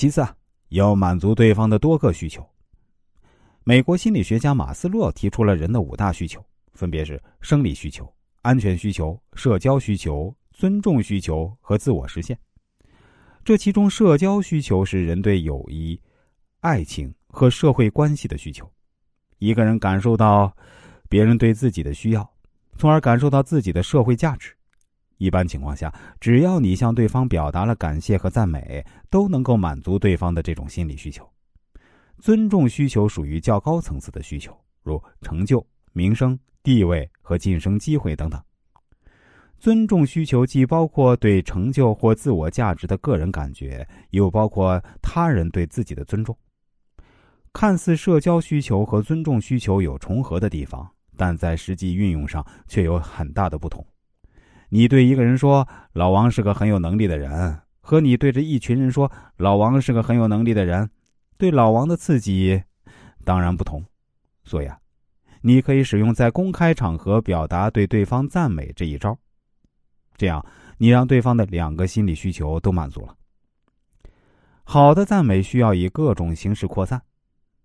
其次啊，要满足对方的多个需求。美国心理学家马斯洛提出了人的五大需求，分别是生理需求、安全需求、社交需求、尊重需求和自我实现。这其中，社交需求是人对友谊、爱情和社会关系的需求。一个人感受到别人对自己的需要，从而感受到自己的社会价值。一般情况下，只要你向对方表达了感谢和赞美，都能够满足对方的这种心理需求。尊重需求属于较高层次的需求，如成就、名声、地位和晋升机会等等。尊重需求既包括对成就或自我价值的个人感觉，又包括他人对自己的尊重。看似社交需求和尊重需求有重合的地方，但在实际运用上却有很大的不同。你对一个人说老王是个很有能力的人，和你对着一群人说老王是个很有能力的人，对老王的刺激当然不同。所以啊，你可以使用在公开场合表达对对方赞美这一招，这样你让对方的两个心理需求都满足了。好的赞美需要以各种形式扩散，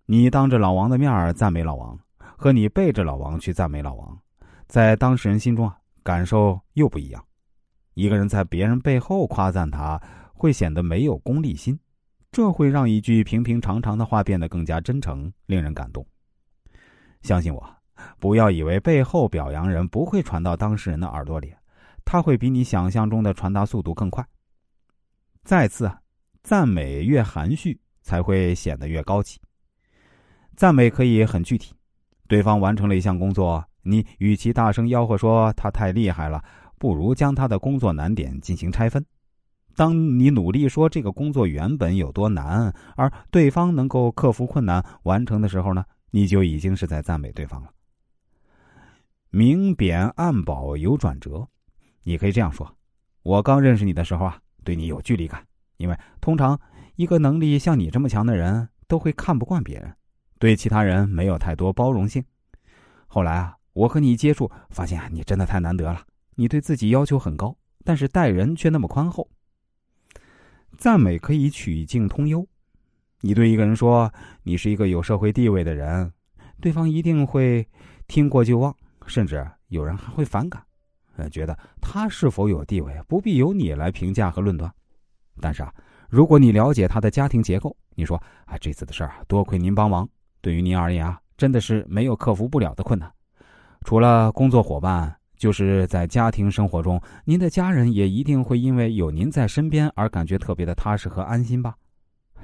你当着老王的面赞美老王，和你背着老王去赞美老王，在当事人心中啊。感受又不一样。一个人在别人背后夸赞他，会显得没有功利心，这会让一句平平常常的话变得更加真诚，令人感动。相信我，不要以为背后表扬人不会传到当事人的耳朵里，他会比你想象中的传达速度更快。再次，赞美越含蓄，才会显得越高级。赞美可以很具体，对方完成了一项工作。你与其大声吆喝说他太厉害了，不如将他的工作难点进行拆分。当你努力说这个工作原本有多难，而对方能够克服困难完成的时候呢，你就已经是在赞美对方了。明贬暗褒有转折，你可以这样说：我刚认识你的时候啊，对你有距离感，因为通常一个能力像你这么强的人都会看不惯别人，对其他人没有太多包容性。后来啊。我和你接触，发现你真的太难得了。你对自己要求很高，但是待人却那么宽厚。赞美可以曲径通幽。你对一个人说你是一个有社会地位的人，对方一定会听过就忘，甚至有人还会反感，呃，觉得他是否有地位不必由你来评价和论断。但是啊，如果你了解他的家庭结构，你说啊，这次的事儿多亏您帮忙，对于您而言啊，真的是没有克服不了的困难。除了工作伙伴，就是在家庭生活中，您的家人也一定会因为有您在身边而感觉特别的踏实和安心吧？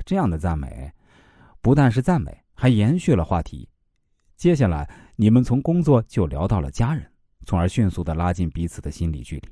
这样的赞美，不但是赞美，还延续了话题。接下来，你们从工作就聊到了家人，从而迅速的拉近彼此的心理距离。